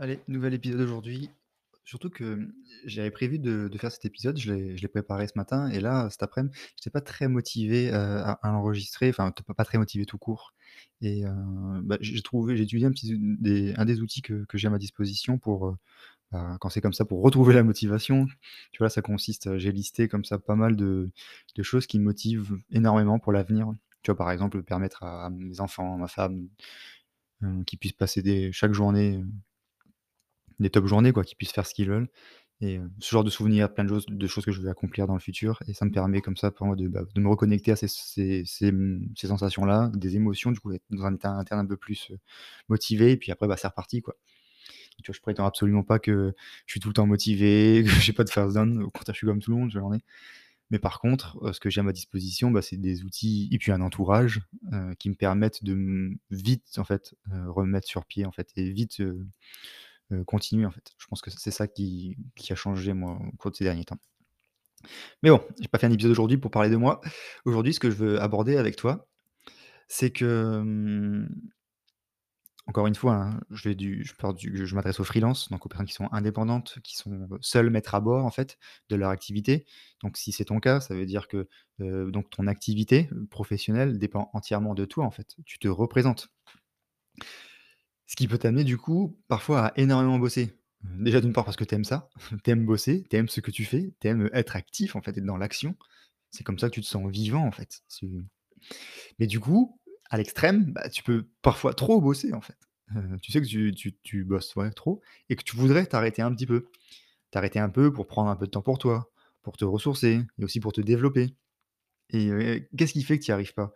Allez, nouvel épisode aujourd'hui. Surtout que, j'avais prévu de faire cet épisode, je l'ai je préparé ce matin et là, cet après-midi, j'étais pas très motivé, heu, à l'enregistrer, enfin, pas très motivé tout court et heu, bah, j'ai trouvé j'ai utilisé un des outils que j'ai à ma disposition pour, heu, bah, quand c'est comme ça, pour retrouver la motivation. Tu vois, ça consiste, j'ai listé comme ça pas mal de choses qui me motivent énormément pour l'avenir. Tu vois, par exemple, permettre à mes enfants, à ma femme, qu'ils puissent passer chaque journée, des top journées quoi, qu'ils puissent faire ce qu'ils veulent et ce genre de souvenirs, plein de choses de choses que je veux accomplir dans le futur et ça me permet comme ça pour moi de, bah, de me reconnecter à ces ces ces, mmh, ces sensations-là, des émotions, du coup, être dans un état interne un peu plus, motivé et puis après, bah, c'est reparti quoi. Tu vois, je prétends absolument pas que je suis tout le temps motivé, que j'ai pas de phase down, au contraire, je suis comme tout le monde, j'en ai. Mais par contre, ce que j'ai à ma disposition, bah, c'est des outils et puis un entourage, qui me permettent de, mmh, vite en fait, remettre sur pied en fait et vite, heu, continuer en fait. Je pense que c'est ça qui a changé moi au cours de ces derniers temps. Mais bon, j'ai pas fait un épisode aujourd'hui pour parler de moi. Aujourd'hui, ce que je veux aborder avec toi, c'est que, mmh, encore une fois, hein, je du je je m'adresse aux freelances, donc aux personnes qui sont indépendantes, qui sont, seules maîtres à bord en fait de leur activité. Donc si c'est ton cas, ça veut dire que, heu, donc ton activité, professionnelle dépend entièrement de toi en fait. Tu te représentes. Ce qui peut t'amener du coup, parfois à énormément bosser. Heu, déjà d'une part parce que tu aimes ça, tu aimes bosser, tu aimes ce que tu fais, tu aimes être actif en fait, être dans l'action. C'est comme ça que tu te sens vivant en fait. Mais du coup, à l'extrême, bah, tu peux parfois trop bosser en fait. Heu, tu sais que tu bosses, trop et que tu voudrais t'arrêter un petit peu. T'arrêter un peu pour prendre un peu de temps pour toi, pour te ressourcer et aussi pour te développer et heu, qu'est-ce qui fait que tu y arrives pas?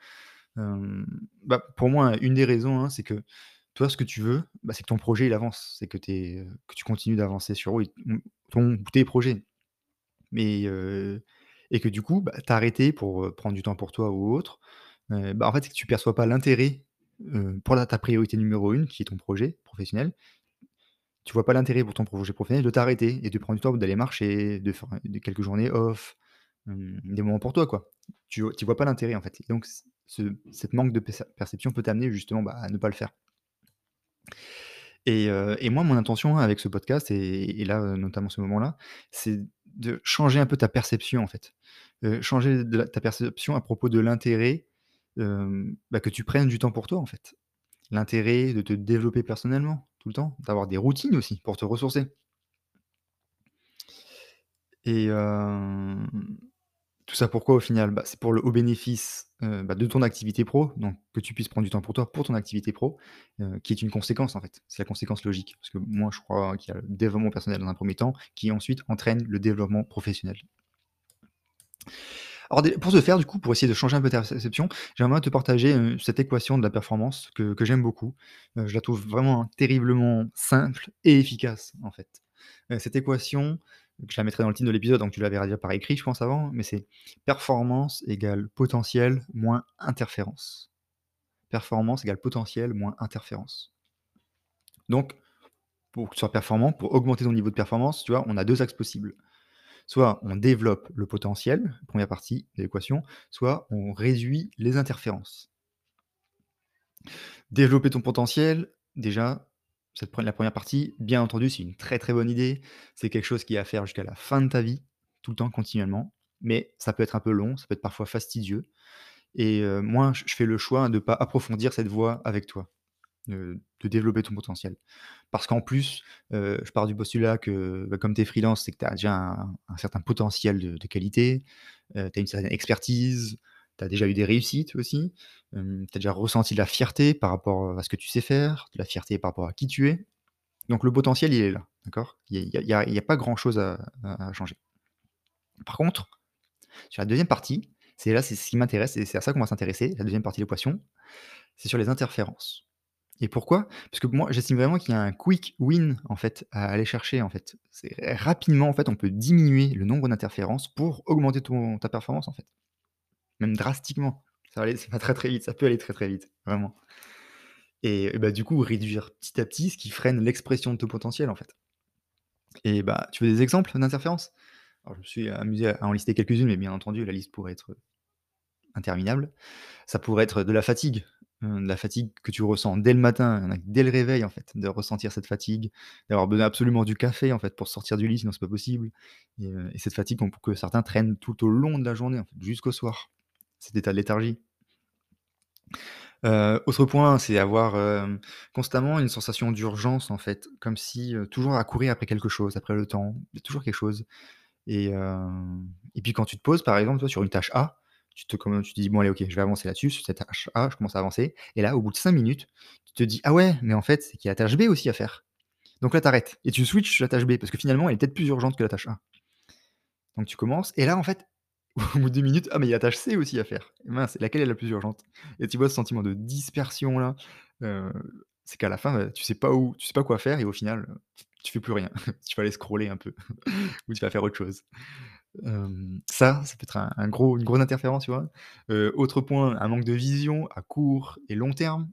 Bah, pour moi, une des raisons, hein, c'est que toi, ce que tu veux, bah, c'est que ton projet, il avance. C'est que tu continues d'avancer sur ton tes projets. Mais, et que du coup, bah, tu arrêté pour, prendre du temps pour toi ou autre. Bah, en fait, c'est que tu perçois pas l'intérêt, pour ta priorité numéro une, qui est ton projet professionnel. Tu vois pas l'intérêt pour ton projet professionnel de t'arrêter et de prendre du temps d'aller marcher, de faire quelques journées off, des moments pour toi, quoi. Tu tu vois pas l'intérêt, en fait et donc ce cette manque de perce perception peut t'amener justement, bah, à ne pas le faire. Et heu et moi, mon intention avec ce podcast et là, heu, notamment ce moment-là, c'est de changer un peu ta perception, en fait. Heu, changer ta perception à propos de l'intérêt, bah, que tu prennes du temps pour toi, en fait. L'intérêt de te développer personnellement, tout le temps, d'avoir des routines aussi pour te ressourcer et Tout ça pourquoi au final? Bah, c'est pour le au bénéfice, bah, de ton activité pro, donc que tu puisses prendre du temps pour toi, pour ton activité pro, qui est une conséquence en fait. C'est la conséquence logique. Parce que moi je crois qu'il y a le développement personnel dans un premier temps, qui ensuite entraîne le développement professionnel. Alors pour ce faire du coup, pour essayer de changer un peu ta perception, j'aimerais te partager, cette équation de la performance que j'aime beaucoup. Je la trouve vraiment terriblement simple et efficace en fait. Cette équation, je la mettrai dans le titre de l'épisode, donc tu la verras par écrit je pense avant, mais c'est performance égale potentiel moins interférence. Performance égale potentiel moins interférence. Donc pour que tu sois performant, pour augmenter ton niveau de performance, tu vois, on a 2 axes possibles. Soit on développe le potentiel, première partie de l'équation, soit on réduit les interférences. Développer ton potentiel, déjà, cette la première partie, bien entendu, c'est une très, très bonne idée. C'est quelque chose qui est à faire jusqu'à la fin de ta vie, tout le temps, continuellement. Mais ça peut être un peu long, ça peut être parfois fastidieux et heu, moi, je fais le choix de ne pas approfondir cette voie avec toi, de développer ton potentiel. Parce qu'en plus, heu, je pars du postulat que, bah, comme tu es freelance, c'est que tu as déjà un certain potentiel de qualité, heu, tu as une certaine expertise, tu as déjà eu des réussites aussi, hem, tu as déjà ressenti de la fierté par rapport, à ce que tu sais faire, de la fierté par rapport à qui tu es. Donc le potentiel, il est là, d'accord? Il y a a pas grand chose à changer. Par contre, sur la deuxième partie, c'est là, c'est ce qui m'intéresse et c'est à ça qu'on va s'intéresser, la deuxième partie de l'équation, c'est sur les interférences. Et pourquoi? Parce que moi, j'estime vraiment qu'il y a un quick win, en fait, à aller chercher, en fait. C'est rapidement, en fait, on peut diminuer le nombre d'interférences pour augmenter ton ta performance, en fait. Même drastiquement. Ça va aller très, très vite, ça peut aller très, très vite, vraiment. Et bah, du coup, réduire petit à petit ce qui freine l'expression de ton potentiel, en fait. Et bah, tu veux des exemples d'interférences? Alors je me suis amusé à en lister quelques-unes, mais bien entendu, la liste pourrait être interminable. Ça pourrait être de la fatigue. Heu, la fatigue que tu ressens dès le matin, dès le réveil, en fait, de ressentir cette fatigue, d'avoir besoin absolument du café, en fait, pour sortir du lit, sinon c'est pas possible et et cette fatigue qu'on que certains traînent tout au long de la journée, en fait, jusqu'au soir. Cet état de léthargie. Heu, autre point, c'est avoir, hem, constamment une sensation d'urgence, en fait, comme si, heu, toujours à courir après quelque chose, après le temps. Il y a toujours quelque chose et et puis quand tu te poses, par exemple, toi, sur une tâche A, tu te tu dis: «Bon allez, OK, je vais avancer là-dessus, sur cette tâche A, je commence à avancer» et là, au bout de 5 minutes, tu te dis: «Ah ouais, mais en fait, c'est qu'il y a la tâche B aussi à faire». Donc là, tu arrêtes et tu switches sur la tâche B parce que finalement, elle est peut-être plus urgente que la tâche A. Donc tu commences et là, en fait, au bout de 2 minutes: «Ah mais il y a tâche C aussi à faire. Laquelle est la plus urgente?» et tu vois ce sentiment de dispersion là, heu, c'est qu'à la fin, bah, tu sais pas où tu sais pas quoi faire et au final, tu fais plus rien. Tu vas aller scroller un peu ou tu vas faire autre chose. Ça, ça peut être un gros une grosse interférence, tu vois? Heu, autre point, un manque de vision à court et long terme.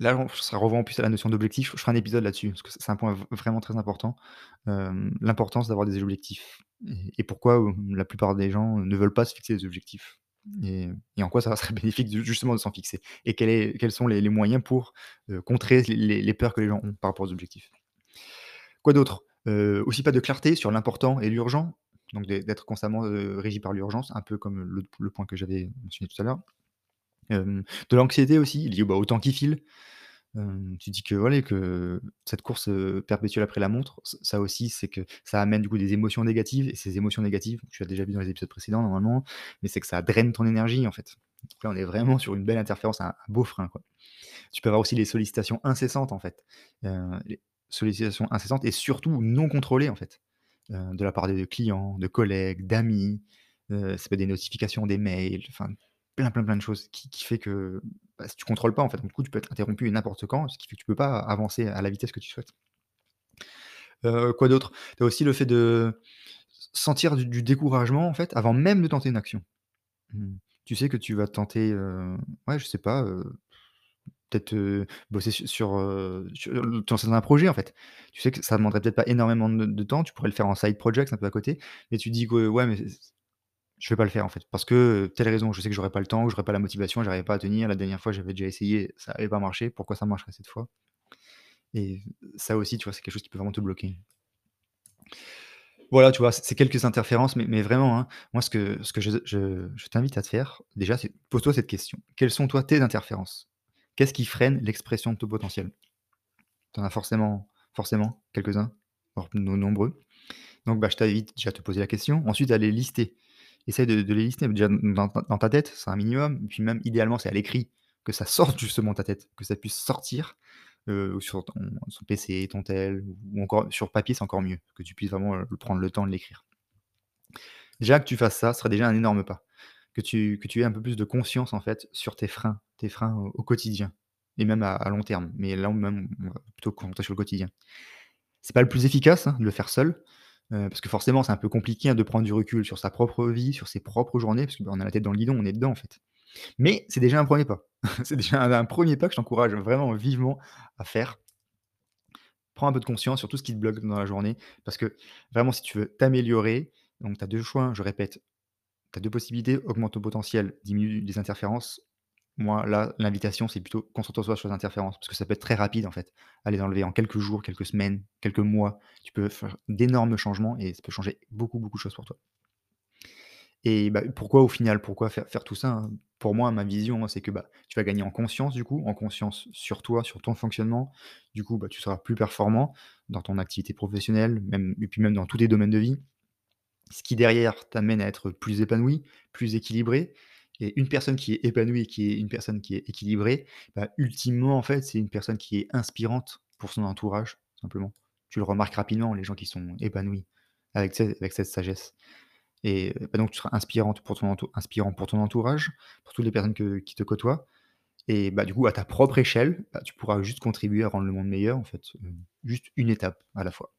Là, on ça revoit en plus à la notion d'objectif. Je ferai un épisode là-dessus, parce que c'est un point vraiment très important. L'importance d'avoir des objectifs et pourquoi, la plupart des gens ne veulent pas se fixer des objectifs et en quoi ça serait bénéfique justement de s'en fixer et quels sont les moyens pour, contrer les peurs que les gens ont par rapport aux objectifs. Quoi d'autre? Aussi pas de clarté sur l'important et l'urgent, donc d'ê d'être constamment, régi par l'urgence, un peu comme le point que j'avais mentionné tout à l'heure. De l'anxiété aussi, liée, bah, au temps file. Tu dis que voilà, que cette course, perpétuelle après la montre, ça aussi, c'est que ça amène du coup des émotions négatives et ces émotions négatives, tu l'as déjà vu dans les épisodes précédents normalement, mais c'est que ça draine ton énergie en fait. Là, on est vraiment sur une belle interférence, un un beau frein quoi. Tu peux avoir aussi les sollicitations incessantes en fait, les sollicitations incessantes et surtout non contrôlées en fait, de la part de clients, de collègues, d'amis, ça peut être des notifications, des mails, enfin plein, plein, plein de choses qui qui fait que, bah, si tu contrôles pas en fait, du coup, tu peux être interrompu n'importe quand, ce qui fait que tu peux pas avancer à la vitesse que tu souhaites. Heu, quoi d'autre? Tu as aussi le fait de sentir du découragement en fait, avant même de tenter une action. Mmh, tu sais que tu vas tenter, heu, ouais, je sais pas, heu, peut-être, bosser su sur, sur lancer dans un projet en fait. Tu sais que ça demanderait peut-être pas énormément de temps, tu pourrais le faire en side project un peu à côté, mais tu dis que: «Ouais, mais je vais pas le faire en fait, parce que, telle raison, je sais que j'aurais pas le temps ou j'aurais pas la motivation, j'arriverai pas à tenir. La dernière fois, j'avais déjà essayé, ça avait pas marché, pourquoi ça marcherait cette fois?» et ça aussi, tu vois, c'est quelque chose qui peut vraiment te bloquer. Voilà, tu vois, c'est quelques interférences, mais vraiment, hein, moi ce que que je t'invite à te faire, déjà, c'est pose-toi cette question: «Quelles sont toi tes interférences?» Qu'est-ce qui freine l'expression de ton potentiel? Tu en as forcément forcément quelques-uns, nombreux. Donc bah, je t'invite déjà à te poser la question, ensuite à les lister. Essaye de les lister déjà dans ta tête, c'est un minimum, et puis même idéalement, c'est à l'écrit, que ça sorte justement de ta tête, que ça puisse sortir, heu, sur ton son PC, ton tel ou encore sur papier, c'est encore mieux, que tu puisses vraiment, heu, prendre le temps de l'écrire. Déjà que tu fasses ça, ce serait déjà un énorme pas. Que tu que tu aies un peu plus de conscience en fait sur tes freins, tes freins au quotidien et même à à long terme, mais là même on va plutôt concentrer sur le quotidien. C'est pas le plus efficace, hein, de le faire seul, heu, parce que forcément c'est un peu compliqué, hein, de prendre du recul sur sa propre vie, sur ses propres journées, parce que, bah, a la tête dans le guidon, on est dedans en fait. Mais c'est déjà un 1er pas. C'est déjà un 1er pas que je t'encourage vraiment vivement à faire. Prends un peu de conscience sur tout ce qui te bloque dans la journée, parce que vraiment si tu veux t'améliorer, donc tu as 2 choix, hein, je répète, tu as 2 possibilités, augmente ton potentiel, diminue les interférences. Moi là, l'invitation, c'est plutôt concentre-toi sur les interférences, parce que ça peut être très rapide en fait, à les enlever en quelques jours, quelques semaines, quelques mois. Tu peux faire d'énormes changements et ça peut changer beaucoup, beaucoup de choses pour toi. Et bah, pourquoi au final? Pourquoi faire tout ça, hein? Pour moi, ma vision, c'est que, bah, tu vas gagner en conscience du coup, en conscience sur toi, sur ton fonctionnement. Du coup, bah, tu seras plus performant dans ton activité professionnelle, même et puis même dans tous tes domaines de vie. Ce qui derrière t'amène à être plus épanoui, plus équilibré et une personne qui est épanouie qui est une personne qui est équilibrée, bah, ultimement en fait, c'est une personne qui est inspirante pour son entourage, simplement. Tu le remarques rapidement, les gens qui sont épanouis avec, cette sagesse et bah, donc tu seras inspirant pour ton entourage, pour toutes les personnes qui te côtoient et bah, du coup, à ta propre échelle, bah, tu pourras juste contribuer à rendre le monde meilleur en fait, heu, juste une étape à la fois.